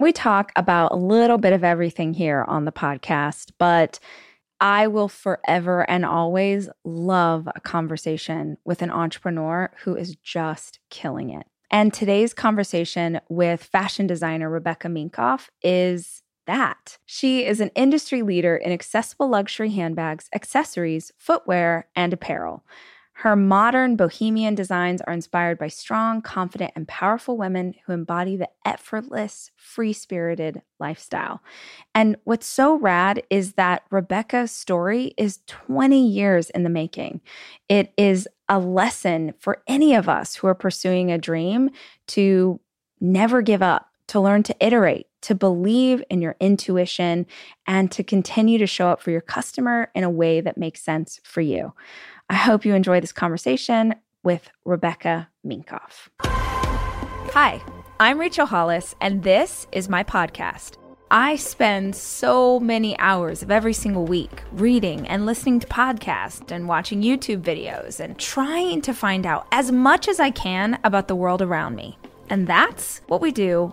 We talk about a little bit of everything here on the podcast, but I will forever and always love a conversation with an entrepreneur who is just killing it. And today's conversation with fashion designer Rebecca Minkoff is that. She is an industry leader in accessible luxury handbags, accessories, footwear, and apparel. Her modern bohemian designs are inspired by strong, confident, and powerful women who embody the effortless, free spirited lifestyle. And what's so rad is that Rebecca's story is 20 years in the making. It is a lesson for any of us who are pursuing a dream to never give up, to learn to iterate, to believe in your intuition, and to continue to show up for your customer in a way that makes sense for you. I hope you enjoy this conversation with Rebecca Minkoff. Hi, I'm Rachel Hollis, and this is my podcast. I spend so many hours of every single week reading and listening to podcasts and watching YouTube videos and trying to find out as much as I can about the world around me. And that's what we do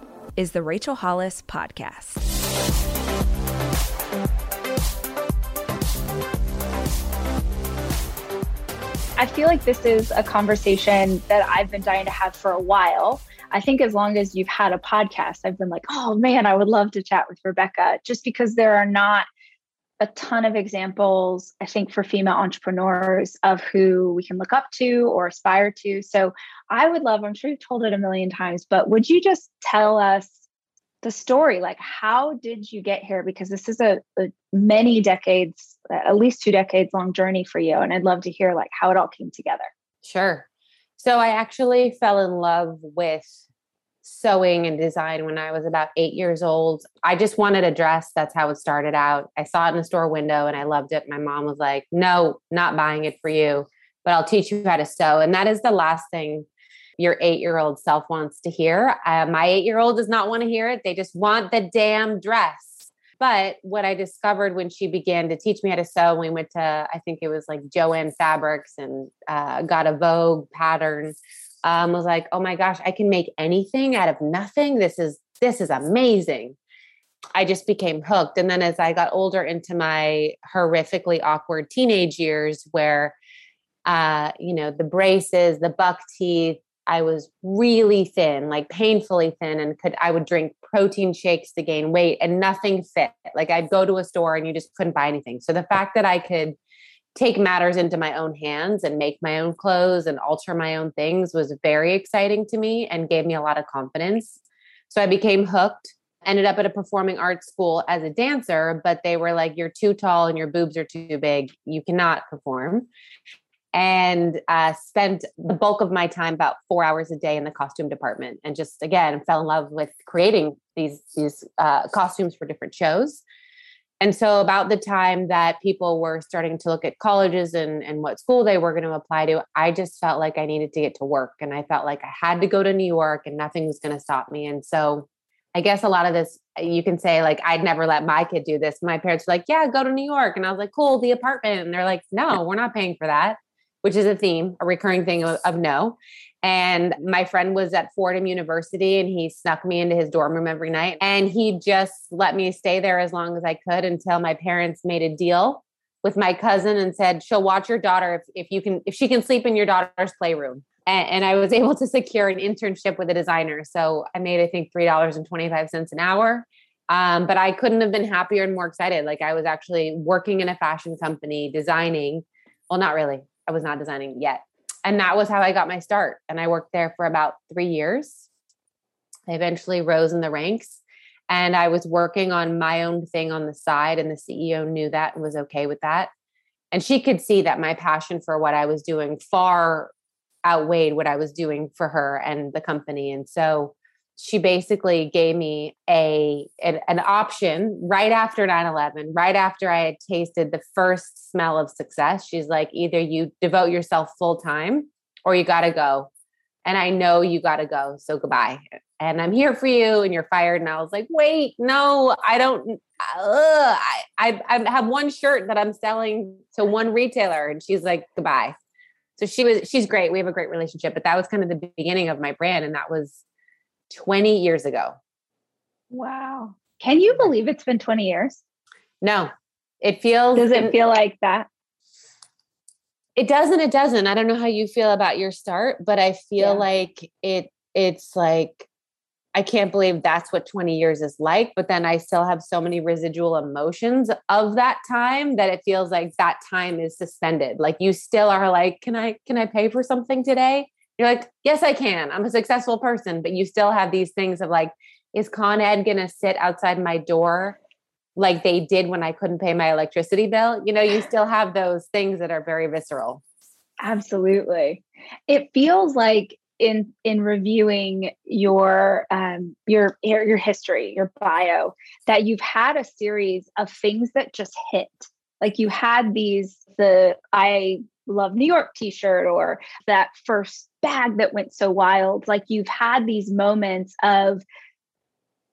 is the Rachel Hollis Podcast. I feel like this is a conversation that I've been dying to have for a while. I think as long as you've had a podcast, I've been like, oh man, I would love to chat with Rebecca, just because there are not a ton of examples, I think, for female entrepreneurs of who we can look up to or aspire to. So I would love, I'm sure you've told it a million times, but would you just tell us the story? Like how did you get here? Because this is a, a, many decades at least two decades long journey for you and i'd love to hear like how it all came together. Sure. So i actually fell in love with sewing and design when i was about eight years old i just wanted a dress that's how it started out i saw it in a store window and i loved it my mom was like no not buying it for you but i'll teach you how to sew and that is the last thing your eight year old self wants to hear. Uh, my eight year old does not want to hear it. They just want the damn dress. But what I discovered when she began to teach me how to sew, we went to, I think it was like Joann Fabrics and uh, got a Vogue pattern, um, was like, oh my gosh, I can make anything out of nothing. This is, this is amazing. I just became hooked. And then as I got older into my horrifically awkward teenage years, where, uh, you know, the braces, the buck teeth, I was really thin, like painfully thin, and could I would drink protein shakes to gain weight and nothing fit. Like I'd go to a store and you just couldn't buy anything. So the fact that I could take matters into my own hands and make my own clothes and alter my own things was very exciting to me and gave me a lot of confidence. So I became hooked. Ended up at a performing arts school as a dancer, but they were like, You're too tall and your boobs are too big. You cannot perform and uh, spent the bulk of my time about four hours a day in the costume department and just again fell in love with creating these these uh, costumes for different shows and so about the time that people were starting to look at colleges and, and what school they were going to apply to i just felt like i needed to get to work and i felt like i had to go to new york and nothing was going to stop me. And so i guess a lot of this uh, you can say like i'd never let my kid do this. My parents were like yeah go to new york. And i was like cool the apartment. And they're like no we're not paying for that which is a theme, a recurring thing of, of no. And my friend was at Fordham University and he snuck me into his dorm room every night. And he just let me stay there as long as I could until my parents made a deal with my cousin and said, she'll watch your daughter if, if you can, if she can sleep in your daughter's playroom. And, and I was able to secure an internship with a designer. So I made, I think, $3.25 an hour. Um, but I couldn't have been happier and more excited. Like I was actually working in a fashion company, designing. Well, not really. I was not designing yet. And that was how I got my start. And I worked there for about three years. I eventually rose in the ranks and I was working on my own thing on the side. And the CEO knew that and was okay with that. And she could see that my passion for what I was doing far outweighed what I was doing for her and the company. And so she basically gave me a an, an, option right after 9-11 right after i had tasted the first smell of success. She's like either you devote yourself full time or you gotta go. And i know you gotta go so goodbye. And i'm here for you and you're fired. And i was like wait no i don't I, I i have one shirt that i'm selling to one retailer. And she's like goodbye. So she was she's great. We have a great relationship. But that was kind of the beginning of my brand. And that was 20 years ago. Wow. Can you believe it's been 20 years? No. It feels Does it feel like that? It doesn't it doesn't. I don't know how you feel about your start, but I feel yeah. like it it's like I can't believe that's what 20 years is like, but then I still have so many residual emotions of that time that it feels like that time is suspended. Like you still are like, can I can I pay for something today? You're like, yes, I can. I'm a successful person, but you still have these things of like, is Con Ed going to sit outside my door like they did when I couldn't pay my electricity bill? You know, you still have those things that are very visceral. Absolutely. It feels like in in reviewing your um your your history, your bio, that you've had a series of things that just hit. Like you had these the I love New York t-shirt or that first bag that went so wild. Like you've had these moments of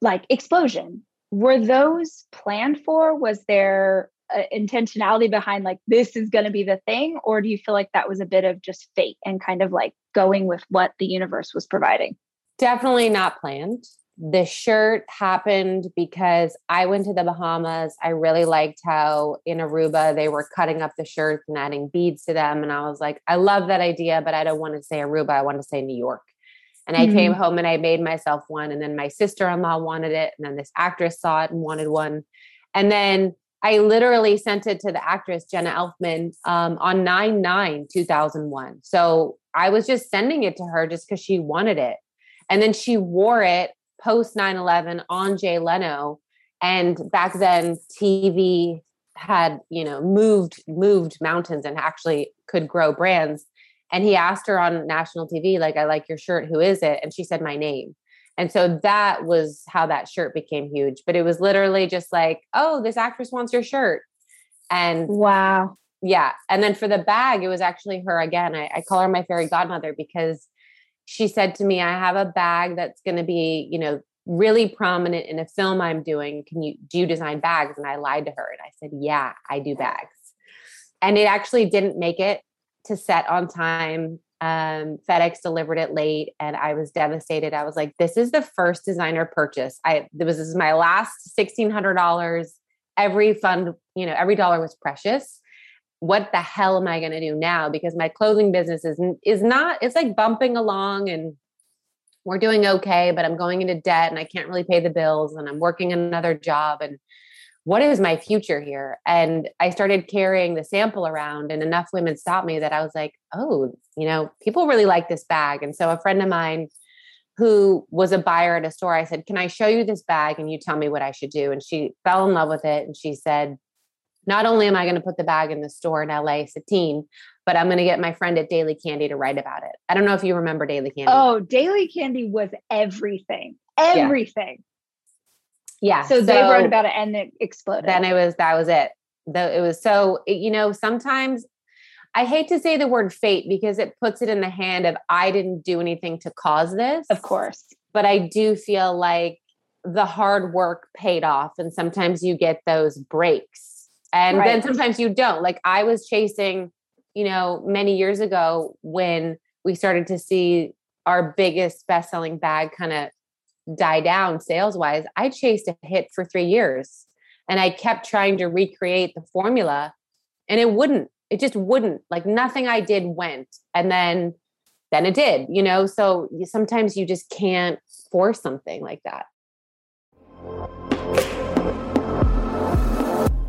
like explosion. Were those planned for? Was there uh, intentionality behind like this is going to be the thing or do you feel like that was a bit of just fate and kind of like going with what the universe was providing definitely not planned the shirt happened because I went to the Bahamas. I really liked how in Aruba they were cutting up the shirts and adding beads to them. And I was like, I love that idea, but I don't want to say Aruba. I want to say New York. And I mm-hmm. came home and I made myself one. And then my sister in law wanted it. And then this actress saw it and wanted one. And then I literally sent it to the actress Jenna Elfman um, on 9 9 2001. So I was just sending it to her just because she wanted it. And then she wore it post 9-11 on Jay Leno. And back then TV had, you know, moved, moved mountains and actually could grow brands. And he asked her on national TV, like, I like your shirt. Who is it? And she said my name. And so that was how that shirt became huge. But it was literally just like, oh, this actress wants your shirt. And wow. Yeah. And then for the bag, it was actually her again. I, I call her my fairy godmother because she said to me, I have a bag that's going to be, you know, really prominent in a film I'm doing. Can you do you design bags? And I lied to her and I said, Yeah, I do bags. And it actually didn't make it to set on time. Um, FedEx delivered it late and I was devastated. I was like, this is the first designer purchase. I this was my last $1,600. Every fund, you know, every dollar was precious what the hell am I going to do now? Because my clothing business is is not. It's like bumping along, and we're doing okay, but I'm going into debt, and I can't really pay the bills, and I'm working another job, and what is my future here? And I started carrying the sample around, and enough women stopped me that I was like, oh, you know, people really like this bag. And so a friend of mine who was a buyer at a store, I said, Can I show you this bag and you tell me what I should do? And she fell in love with it. And she said, not only am I going to put the bag in the store in LA, Satine, but I'm going to get my friend at Daily Candy to write about it. I don't know if you remember Daily Candy. Oh, Daily Candy was everything. Everything. Yeah. yeah. So, so, they wrote about it and it exploded. Then it was that was it. The, it was so you know sometimes I hate to say the word fate because it puts it in the hand of I didn't do anything to cause this. Of course. But I do feel like the hard work paid off and sometimes you get those breaks and right. then sometimes you don't. Like I was chasing, you know, many years ago when we started to see our biggest best selling bag kind of die down sales wise. I chased a hit for three years and I kept trying to recreate the formula and it wouldn't. It just wouldn't. Like nothing I did went. And then then it did, you know? So sometimes you just can't force something like that.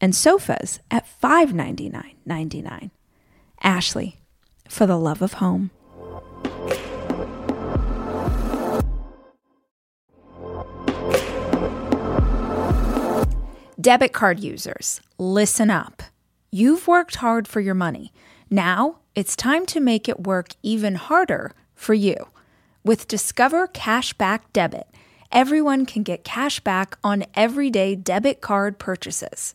and sofas at $599.99. Ashley, for the love of home. Debit card users, listen up. You've worked hard for your money. Now it's time to make it work even harder for you. With Discover Cashback Debit, everyone can get cash back on everyday debit card purchases.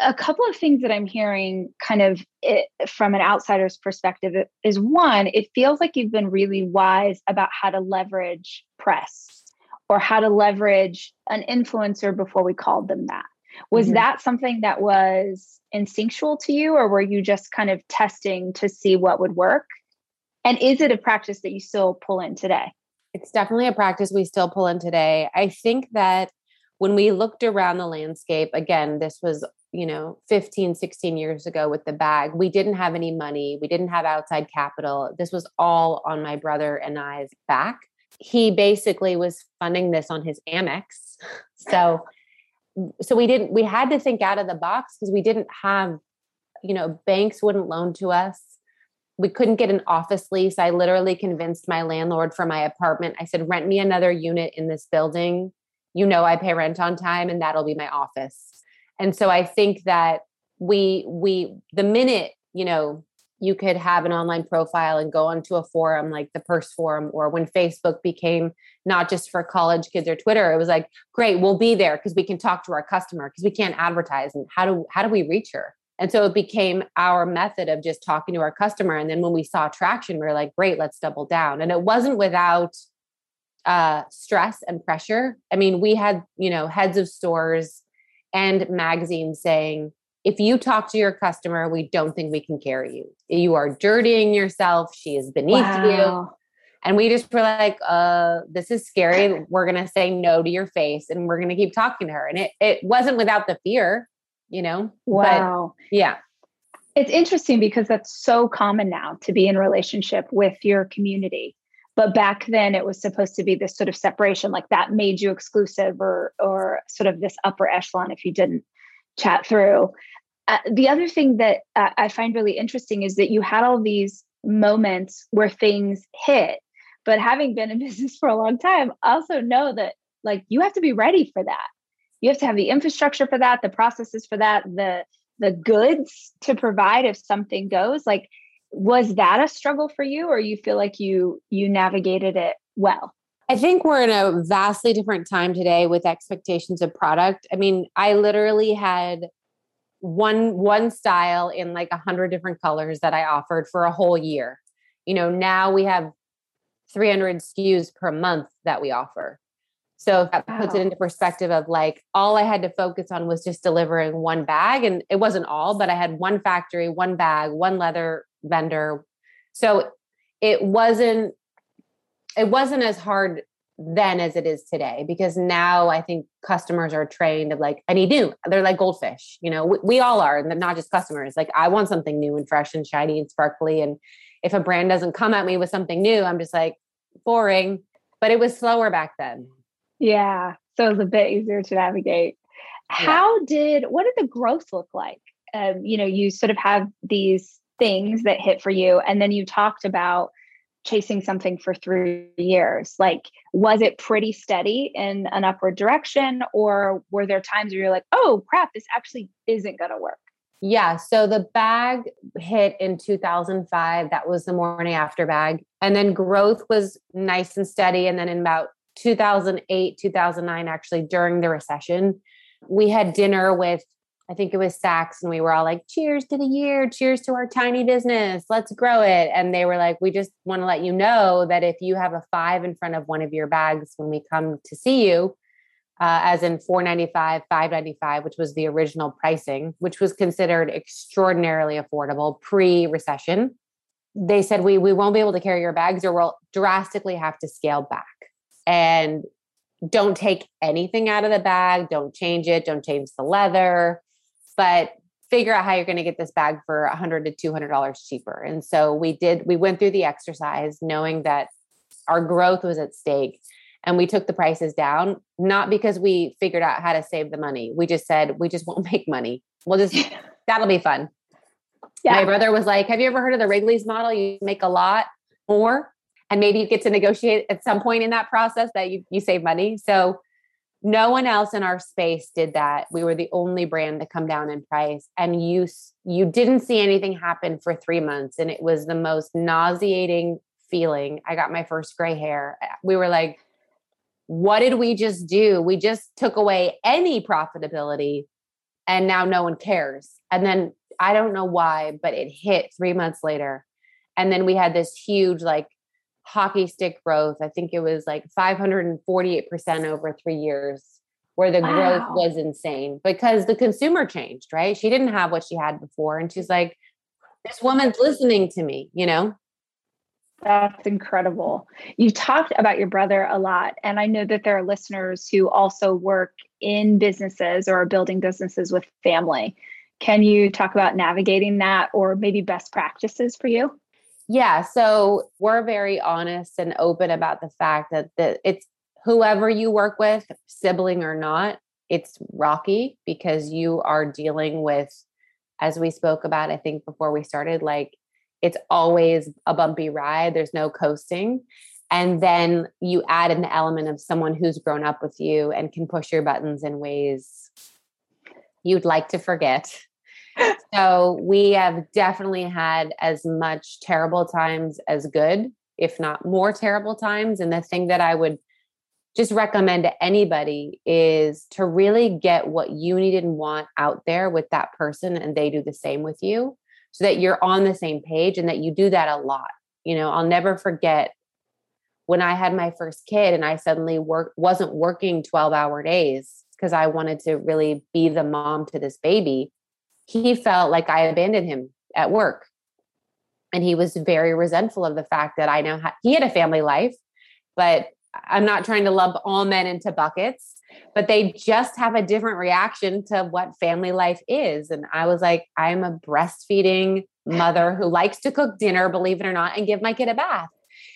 A couple of things that I'm hearing kind of it, from an outsider's perspective is one, it feels like you've been really wise about how to leverage press or how to leverage an influencer before we called them that. Was mm-hmm. that something that was instinctual to you, or were you just kind of testing to see what would work? And is it a practice that you still pull in today? It's definitely a practice we still pull in today. I think that when we looked around the landscape, again, this was, you know, 15, 16 years ago with the bag, we didn't have any money. We didn't have outside capital. This was all on my brother and I's back. He basically was funding this on his Amex. So so we didn't we had to think out of the box because we didn't have you know banks wouldn't loan to us we couldn't get an office lease i literally convinced my landlord for my apartment i said rent me another unit in this building you know i pay rent on time and that'll be my office and so i think that we we the minute you know you could have an online profile and go onto a forum like the Purse Forum, or when Facebook became not just for college kids or Twitter, it was like, great, we'll be there because we can talk to our customer because we can't advertise. And how do how do we reach her? And so it became our method of just talking to our customer. And then when we saw traction, we were like, great, let's double down. And it wasn't without uh, stress and pressure. I mean, we had, you know, heads of stores and magazines saying, if you talk to your customer, we don't think we can carry you. You are dirtying yourself. She is beneath wow. you. And we just were like, uh, this is scary. We're gonna say no to your face and we're gonna keep talking to her. And it it wasn't without the fear, you know? Wow. But, yeah. It's interesting because that's so common now to be in relationship with your community. But back then it was supposed to be this sort of separation, like that made you exclusive or or sort of this upper echelon if you didn't chat through. Uh, the other thing that uh, I find really interesting is that you had all these moments where things hit. But having been in business for a long time, also know that like you have to be ready for that. You have to have the infrastructure for that, the processes for that, the the goods to provide if something goes. Like, was that a struggle for you, or you feel like you you navigated it well? I think we're in a vastly different time today with expectations of product. I mean, I literally had one one style in like a hundred different colors that I offered for a whole year. You know, now we have 300 SKUs per month that we offer. So that wow. puts it into perspective of like all I had to focus on was just delivering one bag. And it wasn't all, but I had one factory, one bag, one leather vendor. So it wasn't it wasn't as hard then as it is today because now I think customers are trained of like, I need new. They're like goldfish, you know, we, we all are, and not just customers. Like, I want something new and fresh and shiny and sparkly. And if a brand doesn't come at me with something new, I'm just like, boring. But it was slower back then. Yeah. So it was a bit easier to navigate. How yeah. did, what did the growth look like? Um, you know, you sort of have these things that hit for you, and then you talked about chasing something for three years. Like was it pretty steady in an upward direction or were there times where you're like oh crap this actually isn't going to work yeah so the bag hit in 2005 that was the morning after bag and then growth was nice and steady and then in about 2008 2009 actually during the recession we had dinner with I think it was Saks, and we were all like, cheers to the year, cheers to our tiny business, let's grow it. And they were like, we just want to let you know that if you have a five in front of one of your bags when we come to see you, uh, as in 495 595 which was the original pricing which was considered extraordinarily affordable pre-recession. They said we we won't be able to carry your bags or we'll drastically have to scale back. And don't take anything out of the bag. Don't change it. Don't change the leather but figure out how you're going to get this bag for 100 to 200 dollars cheaper. And so we did we went through the exercise knowing that our growth was at stake and we took the prices down not because we figured out how to save the money. We just said we just won't make money. We'll just that'll be fun. Yeah. my brother was like have you ever heard of the wrigley's model? You make a lot more and maybe you get to negotiate at some point in that process that you, you save money. So no one else in our space did that we were the only brand to come down in price and you you didn't see anything happen for three months and it was the most nauseating feeling i got my first gray hair we were like what did we just do? We just took away any profitability and now no one cares. And then I don't know why, but it hit three months later. And then we had this huge, like, hockey stick growth. I think it was like 548% over three years, where the wow. growth was insane because the consumer changed, right? She didn't have what she had before. And she's like, this woman's listening to me, you know? That's incredible. You talked about your brother a lot, and I know that there are listeners who also work in businesses or are building businesses with family. Can you talk about navigating that or maybe best practices for you? Yeah, so we're very honest and open about the fact that the, it's whoever you work with, sibling or not, it's rocky because you are dealing with, as we spoke about, I think before we started, like it's always a bumpy ride. There's no coasting. And then you add an element of someone who's grown up with you and can push your buttons in ways you'd like to forget. So we have definitely had as much terrible times as good, if not more terrible times. And the thing that I would just recommend to anybody is to really get what you need and want out there with that person and they do the same with you so that you're on the same page and that you do that a lot. You know, I'll never forget when I had my first kid and I suddenly work wasn't working 12 hour days because I wanted to really be the mom to this baby. He felt like I abandoned him at work. And he was very resentful of the fact that I know he had a family life, but I'm not trying to lump all men into buckets but they just have a different reaction to what family life is. And I was like, I'm a breastfeeding mother who likes to cook dinner, believe it or not, and give my kid a bath.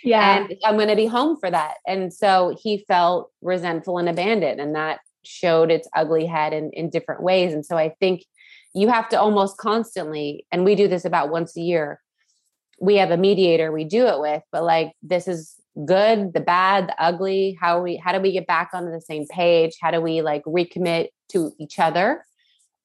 Yeah. And I'm going to be home for that. And so he felt resentful and abandoned. And that showed its ugly head in, in different ways. And so I think you have to almost constantly, and we do this about once a year. We have a mediator we do it with, but like this is good, the bad, the ugly, how we how do we get back onto the same page? How do we like recommit to each other?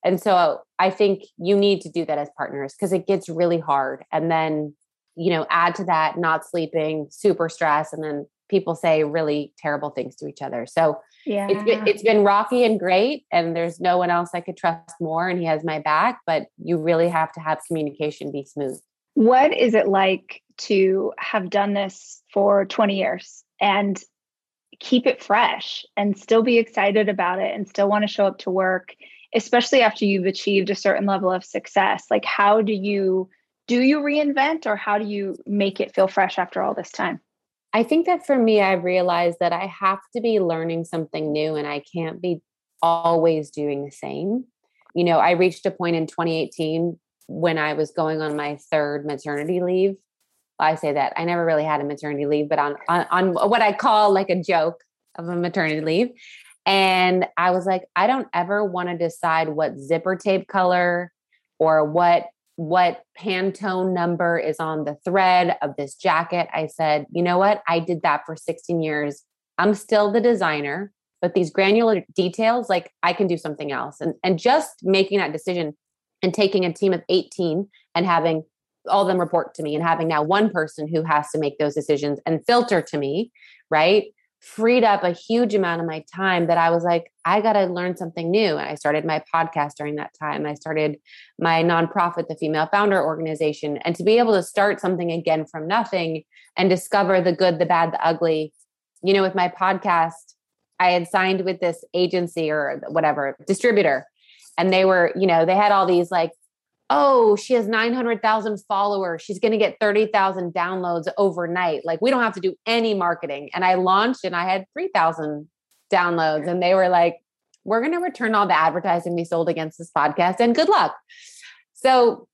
And so I think you need to do that as partners because it gets really hard. And then, you know, add to that not sleeping, super stress, and then people say really terrible things to each other. So yeah. it's been, it's been rocky and great, and there's no one else I could trust more, and he has my back. But you really have to have communication be smooth. What is it like to have done this for 20 years and keep it fresh and still be excited about it and still want to show up to work, especially after you've achieved a certain level of success? Like, how do you do you reinvent or how do you make it feel fresh after all this time? I think that for me, I've realized that I have to be learning something new and I can't be always doing the same. You know, I reached a point in 2018 when I was going on my third maternity leave. I say that I never really had a maternity leave, but on, on, on what I call like a joke of a maternity leave. And I was like, I don't ever want to decide what zipper tape color or what what Pantone number is on the thread of this jacket. I said, you know what? I did that for 16 years. I'm still the designer, but these granular details, like I can do something else. And and just making that decision and taking a team of 18 and having all of them report to me and having now one person who has to make those decisions and filter to me, right? Freed up a huge amount of my time that I was like, I got to learn something new. And I started my podcast during that time. I started my nonprofit, the Female Founder Organization. And to be able to start something again from nothing and discover the good, the bad, the ugly, you know, with my podcast, I had signed with this agency or whatever distributor, and they were, you know, they had all these like, oh, she has 900,000 followers. She's going to get 30,000 downloads overnight. Like, we don't have to do any marketing. And I launched and I had 3,000 downloads, and they were like, we're going to return all the advertising we sold against this podcast and good luck. So,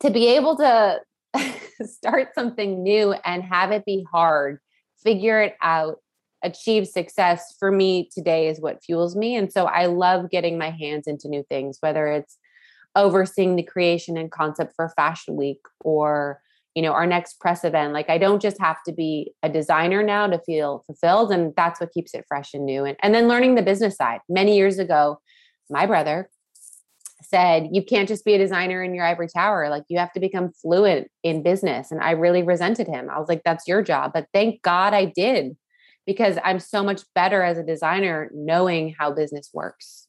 to be able to start something new and have it be hard, figure it out, achieve success for me today is what fuels me. And so I love getting my hands into new things, whether it's overseeing the creation and concept for Fashion Week or you know our next press event. Like i don't just have to be a designer now to feel fulfilled and that's what keeps it fresh and new. And, and then learning the business side. Many years ago my brother said you can't just be a designer in your ivory tower. Like you have to become fluent in business. And i really resented him. I was like that's your job. But thank god i did because i'm so much better as a designer knowing how business works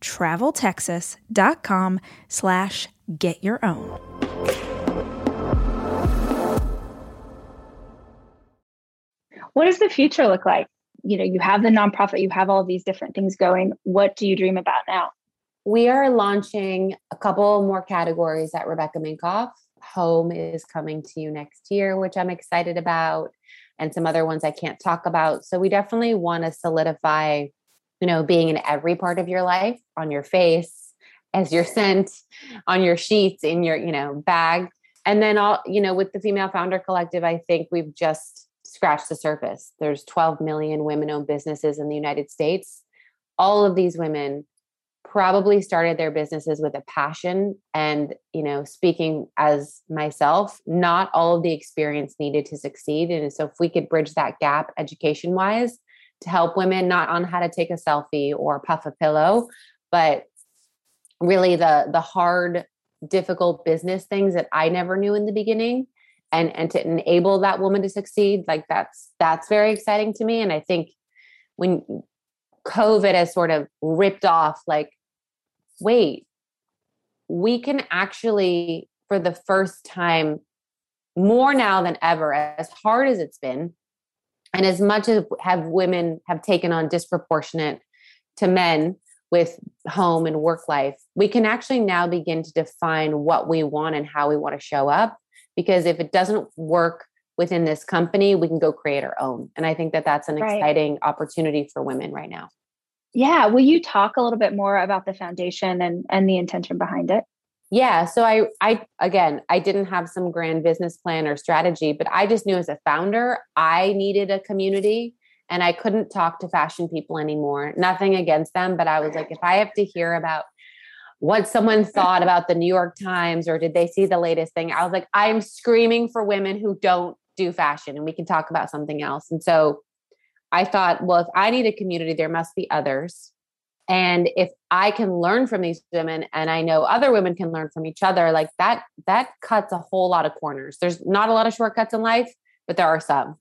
traveltexas.com slash get your own. What does the future look like? You know, you have the nonprofit, you have all these different things going. What do you dream about now? We are launching a couple more categories at Rebecca Minkoff. Home is coming to you next year, which I'm excited about, and some other ones I can't talk about. So we definitely want to solidify you know, being in every part of your life on your face, as your scent, on your sheets, in your, you know, bag. And then all, you know, with the Female Founder Collective, I think we've just scratched the surface. There's 12 million women owned businesses in the United States. all of these women probably started their businesses with a passion and you know speaking as myself not all of the experience needed to succeed and so if we could bridge that gap education wise to help women not on how to take a selfie or puff a pillow but really the the hard difficult business things that i never knew in the beginning and and to enable that woman to succeed like that's that's very exciting to me and i think when covid has sort of ripped off like wait, we can actually, for the first time, more now than ever, as hard as it's been, and as much as have women have taken on disproportionate to men with home and work life, we can actually now begin to define what we want and how we want to show up. Because if it doesn't work within this company, we can go create our own. And I think that that's an right. exciting opportunity for women right now. Yeah. Will you talk a little bit more about the foundation and, and the intention behind it? Yeah. So I, I, again, I didn't have some grand business plan or strategy, but I just knew as a founder, I needed a community and I couldn't talk to fashion people anymore. Nothing against them, but I was like, if I have to hear about what someone thought about the New York Times or did they see the latest thing, I was like, I'm screaming for women who don't do fashion and we can talk about something else. And so I thought, well, if I need a community, there must be others. And if I can learn from these women and I know other women can learn from each other, like that, that cuts a whole lot of corners. There's not a lot of shortcuts in life, but there are some.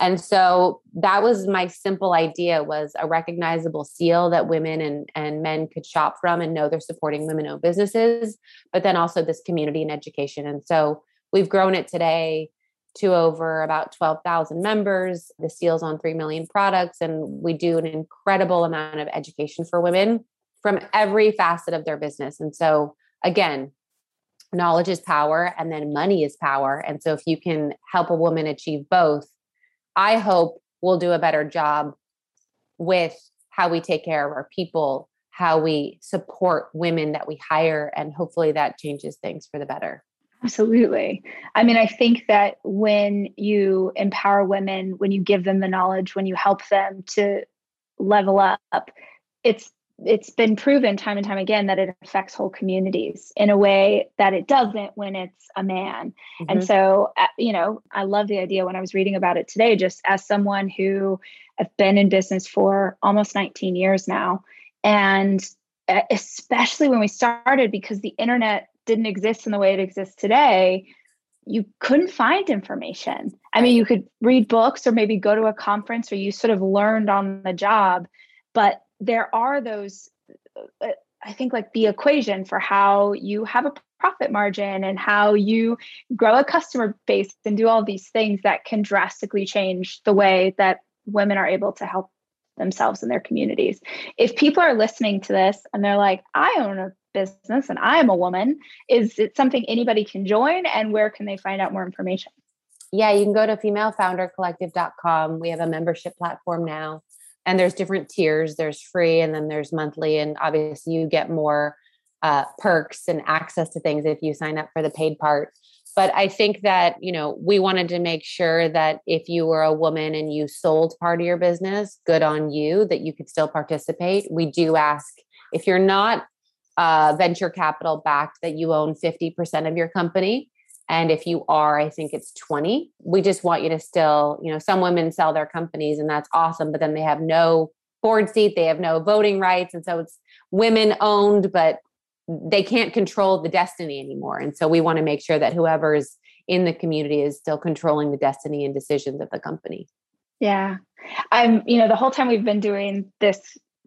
And so that was my simple idea was a recognizable seal that women and, and men could shop from and know they're supporting women owned businesses, but then also this community and education. And so we've grown it today to over about 12,000 members. The seal's on 3 million products, and we do an incredible amount of education for women from every facet of their business. And so, again, knowledge is power, and then money is power. And so, if you can help a woman achieve both, I hope we'll do a better job with how we take care of our people, how we support women that we hire, and hopefully that changes things for the better. Absolutely. I mean, I think that when you empower women, when you give them the knowledge, when you help them to level up, it's it's been proven time and time again that it affects whole communities in a way that it doesn't when it's a man. Mm-hmm. And so, uh, you know, I love the idea when I was reading about it today, just as someone who has been in business for almost 19 years now. And uh, especially when we started, because the internet didn't exist in the way it exists today, you couldn't find information. I mean, you could read books or maybe go to a conference or you sort of learned on the job, but there are those, uh, I think, like the equation for how you have a profit margin and how you grow a customer base and do all these things that can drastically change the way that women are able to help themselves and their communities. If people are listening to this and they're like, I own a business and I am a woman, is it something anybody can join and where can they find out more information? Yeah, you can go to femalefoundercollective.com. We have a membership platform now and there's different tiers. There's free and then there's monthly and obviously you get more uh, perks and access to things if you sign up for the paid part but i think that you know we wanted to make sure that if you were a woman and you sold part of your business good on you that you could still participate we do ask if you're not uh, venture capital backed that you own 50% of your company and if you are i think it's 20 we just want you to still you know some women sell their companies and that's awesome but then they have no board seat they have no voting rights and so it's women owned but they can't control the destiny anymore. And so we want to make sure that whoever's in the community is still controlling the destiny and decisions of the company. Yeah. I'm, you know, the whole time we've been doing this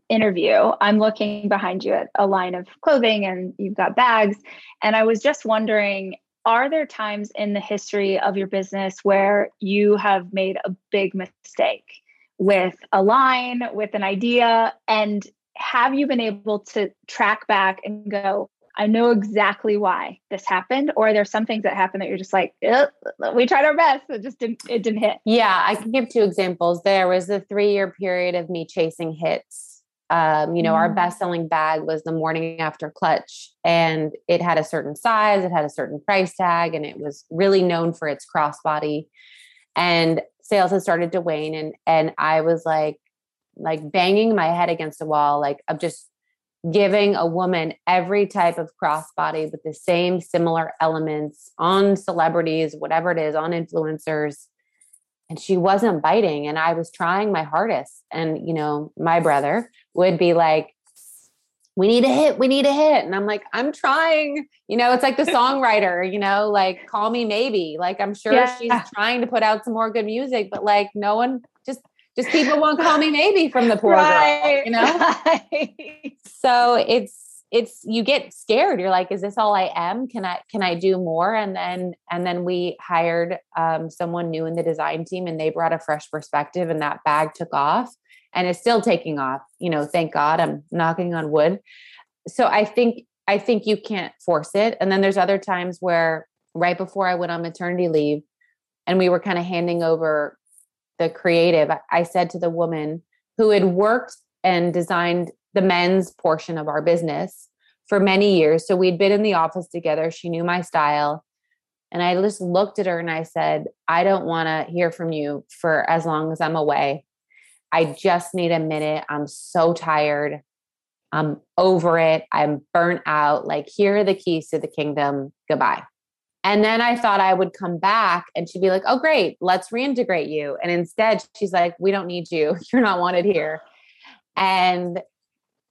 interview, I'm looking behind you at a line of clothing and you've got bags. And I was just wondering are there times in the history of your business where you have made a big mistake with a line, with an idea, and have you been able to track back and go, I know exactly why this happened, or are there some things that happen that you're just like, we tried our best, it just didn't, it didn't hit. Yeah, I can give two examples. There was a three year period of me chasing hits. Um, you know, mm. our best selling bag was the morning after clutch, and it had a certain size, it had a certain price tag, and it was really known for its crossbody. And sales had started to wane, and and I was like, like banging my head against the wall, like of just giving a woman every type of crossbody with the same similar elements on celebrities, whatever it is, on influencers. And she wasn't biting. And I was trying my hardest. And, you know, my brother would be like, we need a hit, we need a hit. And I'm like, I'm trying. You know, it's like the songwriter, you know, like call me maybe. Like I'm sure yeah. she's trying to put out some more good music, but like no one just just people won't call me maybe from the poor right. girl, you know? Right. So it's it's you get scared. You're like, is this all I am? Can I can I do more? And then and then we hired um, someone new in the design team and they brought a fresh perspective and that bag took off and it's still taking off. You know, thank God I'm knocking on wood. So I think I think you can't force it. And then there's other times where right before I went on maternity leave and we were kind of handing over the creative, I said to the woman who had worked and designed the men's portion of our business for many years. So we'd been in the office together. She knew my style. And I just looked at her and I said, I don't want to hear from you for as long as I'm away. I just need a minute. I'm so tired. I'm over it. I'm burnt out. Like, here are the keys to the kingdom. Goodbye. And then I thought I would come back and she'd be like, oh, great, let's reintegrate you. And instead, she's like, we don't need you. You're not wanted here. And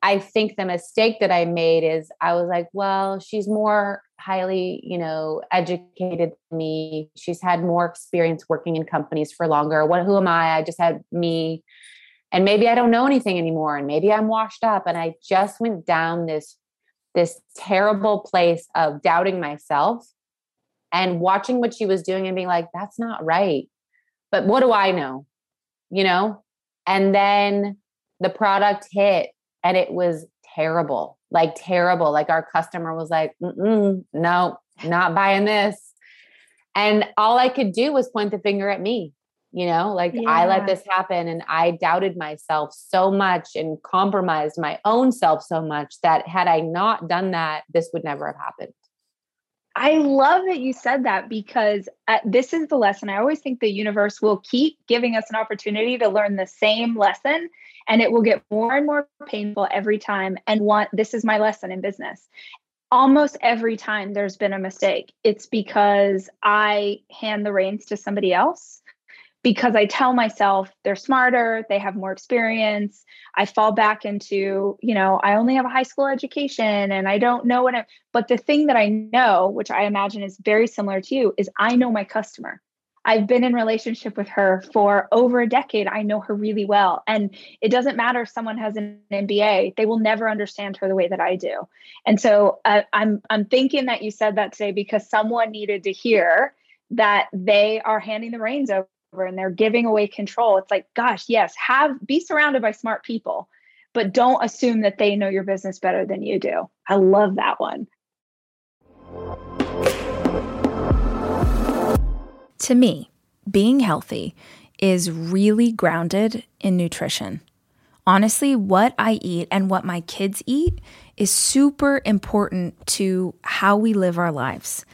I think the mistake that I made is I was like, well, she's more highly, you know, educated than me. She's had more experience working in companies for longer. What who am I? I just had me. And maybe I don't know anything anymore. And maybe I'm washed up. And I just went down this this terrible place of doubting myself and watching what she was doing and being like, that's not right. But what do I know? You know? And then the product hit and it was terrible, like terrible. Like our customer was like, no, not buying this. And all I could do was point the finger at me, you know, like yeah. I let this happen and I doubted myself so much and compromised my own self so much that had I not done that, this would never have happened. I love that you said that because uh, this is the lesson. I always think the universe will keep giving us an opportunity to learn the same lesson and it will get more and more painful every time. And one, this is my lesson in business. Almost every time there's been a mistake, it's because I hand the reins to somebody else because I tell myself they're smarter, they have more experience. I fall back into, you know, I only have a high school education and I don't know what I but the thing that I know, which I imagine is very similar to you, is I know my customer. I've been in relationship with her for over a decade. I know her really well. And it doesn't matter if someone has an MBA, they will never understand her the way that I do. And so uh, I'm I'm thinking that you said that today because someone needed to hear that they are handing the reins over and they're giving away control. It's like, gosh, yes, have be surrounded by smart people, but don't assume that they know your business better than you do. I love that one. To me, being healthy is really grounded in nutrition. Honestly, what I eat and what my kids eat is super important to how we live our lives.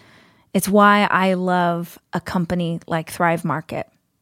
It's why I love a company like Thrive Market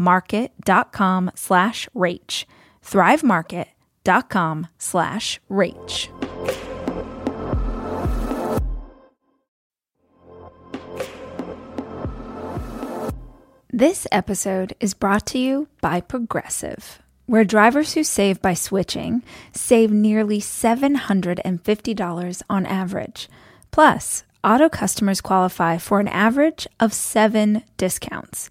market.com slash rach. thrivemarket.com slash rach. This episode is brought to you by Progressive, where drivers who save by switching save nearly $750 on average. Plus, auto customers qualify for an average of seven discounts.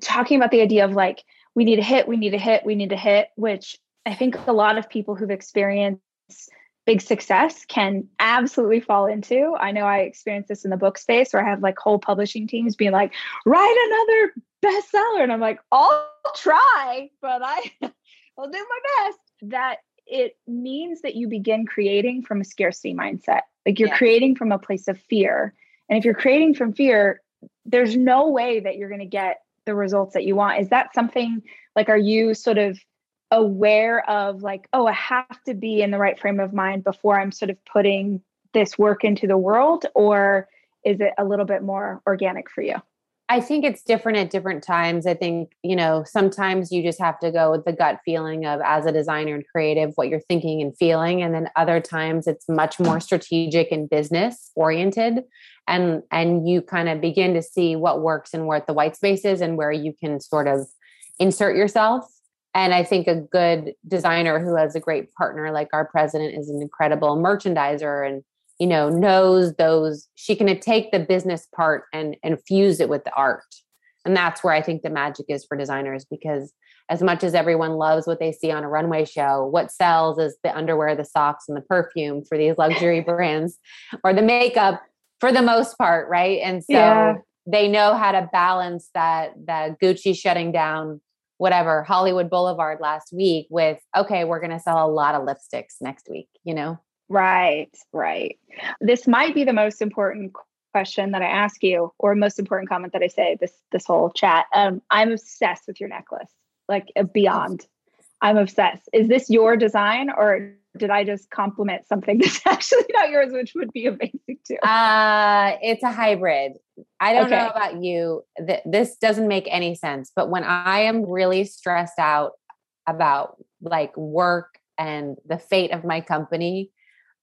Talking about the idea of like, we need a hit, we need a hit, we need a hit, which I think a lot of people who've experienced big success can absolutely fall into. I know I experienced this in the book space where I have like whole publishing teams being like, write another bestseller. And I'm like, I'll try, but I will do my best. That it means that you begin creating from a scarcity mindset. Like you're yeah. creating from a place of fear. And if you're creating from fear, there's no way that you're going to get the results that you want. Is that something like, are you sort of aware of like, oh, I have to be in the right frame of mind before I'm sort of putting this work into the world? Or is it a little bit more organic for you? I think it's different at different times. I think, you know, sometimes you just have to go with the gut feeling of as a designer and creative what you're thinking and feeling and then other times it's much more strategic and business oriented and and you kind of begin to see what works and what the white space is and where you can sort of insert yourself and I think a good designer who has a great partner like our president is an incredible merchandiser and you know knows those she can take the business part and and fuse it with the art. And that's where I think the magic is for designers because as much as everyone loves what they see on a runway show, what sells is the underwear, the socks, and the perfume for these luxury brands or the makeup for the most part, right? And so yeah. they know how to balance that the Gucci shutting down whatever Hollywood Boulevard last week with okay, we're going to sell a lot of lipsticks next week, you know? Right, right. This might be the most important question that I ask you or most important comment that I say this this whole chat. Um, I'm obsessed with your necklace. Like uh, beyond. I'm obsessed. Is this your design or did I just compliment something that's actually not yours, which would be amazing too? Uh, it's a hybrid. I don't okay. know about you. Th- this doesn't make any sense, but when I am really stressed out about like work and the fate of my company,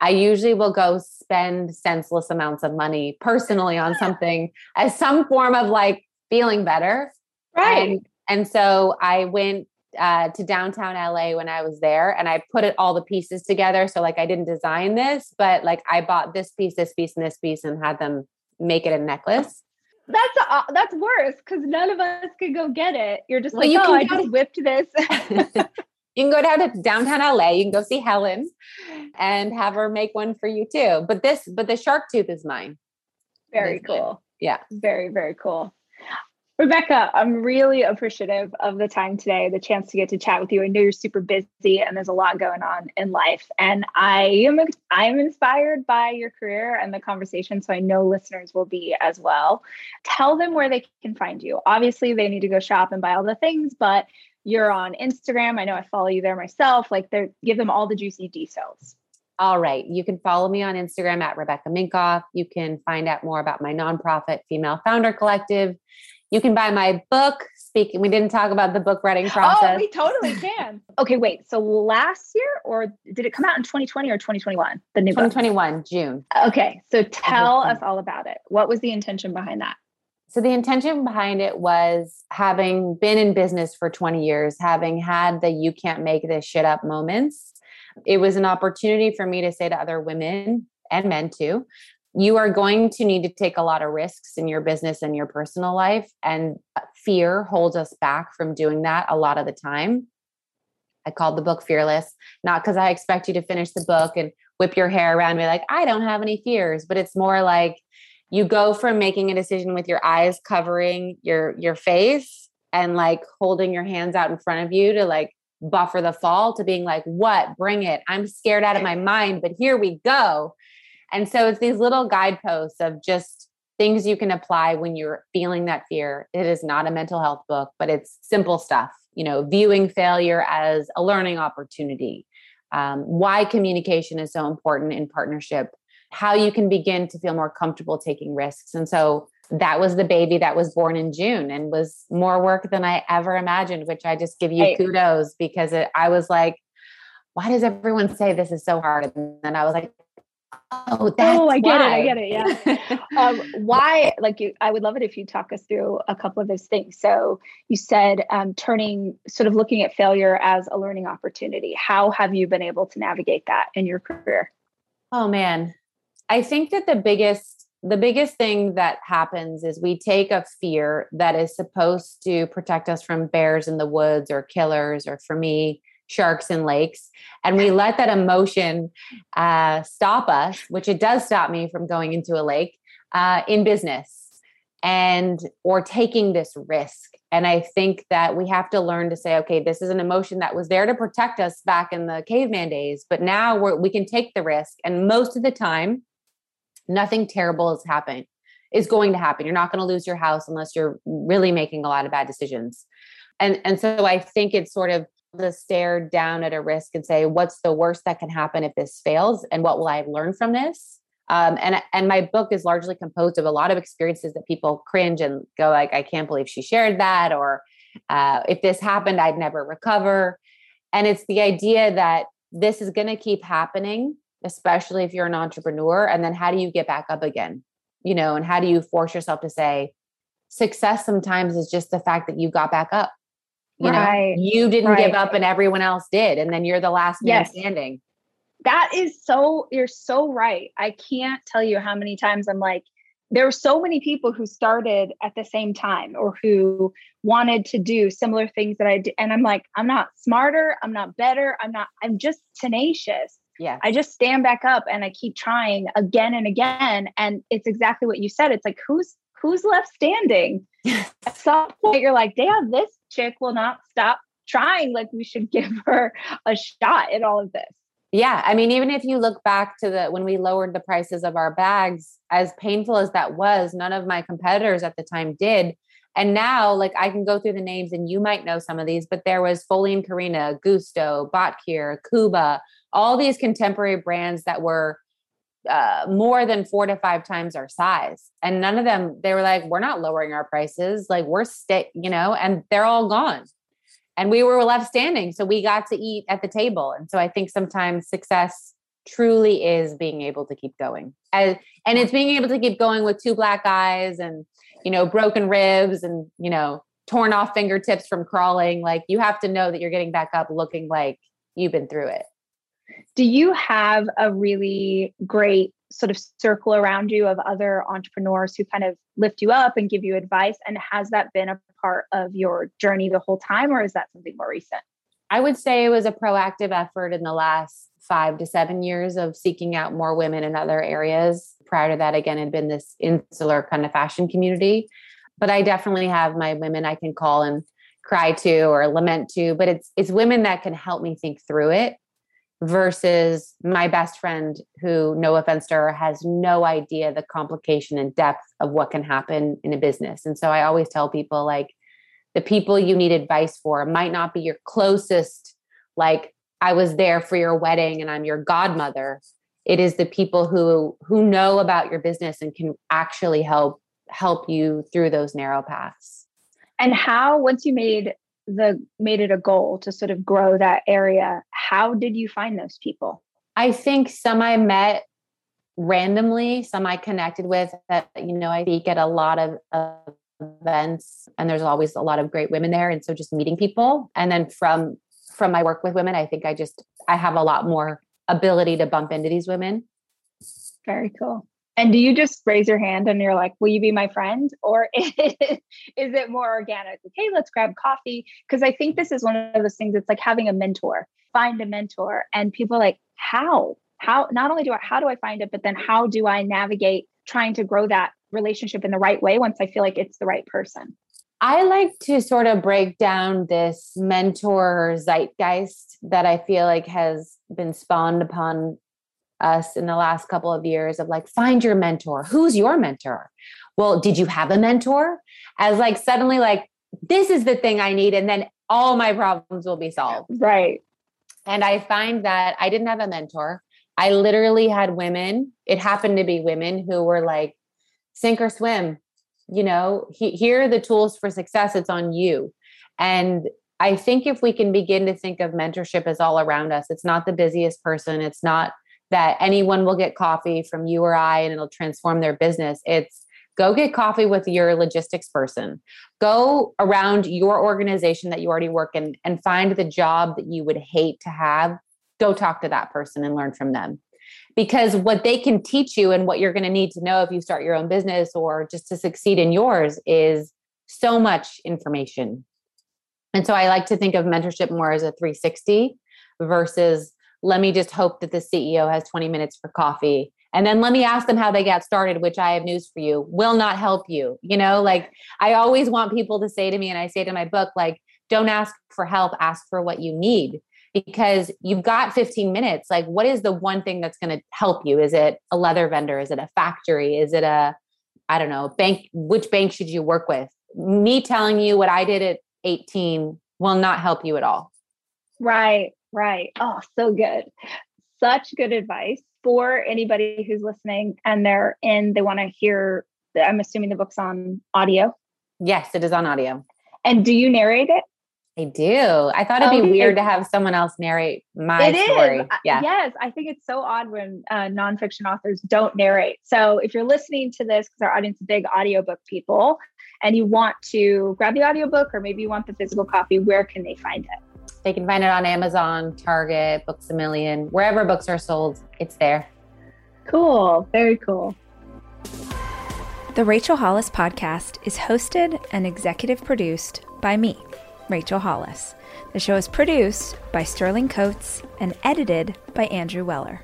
I usually will go spend senseless amounts of money personally on something as some form of like feeling better. Right. And, and so I went uh, to downtown LA when I was there, and I put it all the pieces together. So like I didn't design this, but like I bought this piece, this piece, and this piece, and had them make it a necklace. That's uh, that's worse because none of us could go get it. You're just well, like, you oh, I just to- whipped this. you can go down to downtown LA. You can go see Helen, and have her make one for you too. But this, but the shark tooth is mine. Very cool. Yeah. Very very cool. Rebecca, I'm really appreciative of the time today, the chance to get to chat with you. I know you're super busy and there's a lot going on in life. And I am I am inspired by your career and the conversation. So I know listeners will be as well. Tell them where they can find you. Obviously, they need to go shop and buy all the things, but you're on Instagram. I know I follow you there myself. Like they give them all the juicy details. All right. You can follow me on Instagram at Rebecca Minkoff. You can find out more about my nonprofit Female Founder Collective. You can buy my book. Speaking, we didn't talk about the book writing oh, process. Oh, we totally can. okay, wait. So last year, or did it come out in 2020 or 2021? The new 2021 book? June. Okay, so tell us all about it. What was the intention behind that? So the intention behind it was having been in business for 20 years, having had the you can't make this shit up moments. It was an opportunity for me to say to other women and men too you are going to need to take a lot of risks in your business and your personal life. And uh, fear holds us back from doing that a lot of the time. I called the book Fearless, not because I expect you to finish the book and whip your hair around and be like, I don't have any fears, but it's more like you go from making a decision with your eyes covering your your face and like holding your hands out in front of you to like buffer the fall to being like, what? Bring it. I'm scared out of my mind, but here we go. And so it's these little guideposts of just things you can apply when you're feeling that fear. It is not a mental health book, but it's simple stuff, you know, viewing failure as a learning opportunity, um, why communication is so important in partnership, how you can begin to feel more comfortable taking risks. And so that was the baby that was born in June and was more work than I ever imagined, which I just give you hey. kudos because it, I was like, why does everyone say this is so hard? And then I was like, Oh, that's oh, I get why. it. I get it. Yeah. um, why? Like, you, I would love it if you talk us through a couple of those things. So, you said um, turning, sort of looking at failure as a learning opportunity. How have you been able to navigate that in your career? Oh man, I think that the biggest the biggest thing that happens is we take a fear that is supposed to protect us from bears in the woods or killers or for me sharks and lakes and we let that emotion uh, stop us which it does stop me from going into a lake uh, in business and or taking this risk. And i think that we have to learn to say okay this is an emotion that was there to protect us back in the caveman days but now we're, we can take the risk. And most of the time nothing terrible is happening is going to happen. You're not going to lose your house unless you're really making a lot of bad decisions. And and so i think it's sort of to stare down at a risk and say, what's the worst that can happen if this fails? And what will I learn from this? Um, and and my book is largely composed of a lot of experiences that people cringe and go like, I can't believe she shared that, or uh, if this happened, I'd never recover. And it's the idea that this is going to keep happening, especially if you're an entrepreneur. And then how do you get back up again? You know, and how do you force yourself to say, success sometimes is just the fact that you got back up you right. know, you didn't right. give up and everyone else did. And then you're the last man yes. standing. That is so, you're so right. I can't tell you how many times I'm like, there were so many people who started at the same time or who wanted to do similar things that I did. And I'm like, I'm not smarter. I'm not better. I'm not, I'm just tenacious. Yeah. I just stand back up and I keep trying again and again. And it's exactly what you said. It's like, who's, who's left standing? At some point, you're like, damn, this chick will not stop trying. Like, we should give her a shot at all of this. Yeah. I mean, even if you look back to the when we lowered the prices of our bags, as painful as that was, none of my competitors at the time did. And now, like, I can go through the names and you might know some of these, but there was Foley and Corinna, Gustto, Botkier, Kooba, all these contemporary brands that were uh, more than four to five times our size. And none of them, they were like, we're not lowering our prices. Like we're stick, you know, and they're all gone. And we were left standing. So we got to eat at the table. And so I think sometimes success truly is being able to keep going. And, and it's being able to keep going with two black eyes and, you know, broken ribs and, you know, torn off fingertips from crawling. Like you have to know that you're getting back up looking like you've been through it. Do you have a really great sort of circle around you of other entrepreneurs who kind of lift you up and give you advice? And has that been a part of your journey the whole time, or is that something more recent? I would say it was a proactive effort in the last five to seven years of seeking out more women in other areas. Prior to that, again, had been this insular kind of fashion community. But I definitely have my women I can call and cry to or lament to, but it's it's women that can help me think through it versus my best friend who no offense to her has no idea the complication and depth of what can happen in a business. And so i always tell people like the people you need advice for might not be your closest like i was there for your wedding and i'm your godmother. It is the people who who know about your business and can actually help help you through those narrow paths. And how once you made the made it a goal to sort of grow that area. How did you find those people? I think some i met randomly some i connected with that you know i speak at a lot of uh, events and there's always a lot of great women there and so just meeting people. And then from from my work with women i think i just i have a lot more ability to bump into these women. Very cool and do you just raise your hand and you're like, will you be my friend? Or is it more organic? Hey, let's grab coffee. Because I think this is one of those things, it's like having a mentor. Find a mentor. And people like, how? How not only do I how do I find it, but then how do I navigate trying to grow that relationship in the right way once I feel like it's the right person? I like to sort of break down this mentor zeitgeist that I feel like has been spawned upon us in the last couple of years of like find your mentor. Who's your mentor? Well did you have a mentor? As like suddenly like this is the thing i need and then all my problems will be solved. Right. And i find that i didn't have a mentor. I literally had women, it happened to be women who were like, sink or swim, you know, he, here are the tools for success. It's on you. And I think if we can begin to think of mentorship as all around us, it's not the busiest person, it's not that anyone will get coffee from you or I and it'll transform their business. It's go get coffee with your logistics person. Go around your organization that you already work in and find the job that you would hate to have. Go talk to that person and learn from them. Because what they can teach you and what you're going to need to know if you start your own business or just to succeed in yours is so much information. And so I like to think of mentorship more as a 360 versus let me just hope that the CEO has 20 minutes for coffee. And then let me ask them how they got started, which I have news for you, will not help you. You know, like I always want people to say to me, and I say to my book, like, don't ask for help, ask for what you need because you've got 15 minutes. Like, what is the one thing that's going to help you? Is it a leather vendor? Is it a factory? Is it a, I don't know, bank? Which bank should you work with? Me telling you what I did at 18 will not help you at all. Right. Right. Oh, so good. Such good advice for anybody who's listening and they're in, they want to hear, I'm assuming the book's on audio. Yes, it is on audio. And do you narrate it? I do. I thought it'd be weird to have someone else narrate my it story. Is. Yeah. Yes. I think it's so odd when uh, nonfiction authors don't narrate. So if you're listening to this, because our audience is big audiobook people, and you want to grab the audiobook or maybe you want the physical copy, where can they find it? They can find it on Amazon, Target, Books a Million, wherever books are sold, it's there. Cool. Very cool. The Rachel Hollis podcast is hosted and executive produced by me, Rachel Hollis. The show is produced by Sterling Coates and edited by Andrew Weller.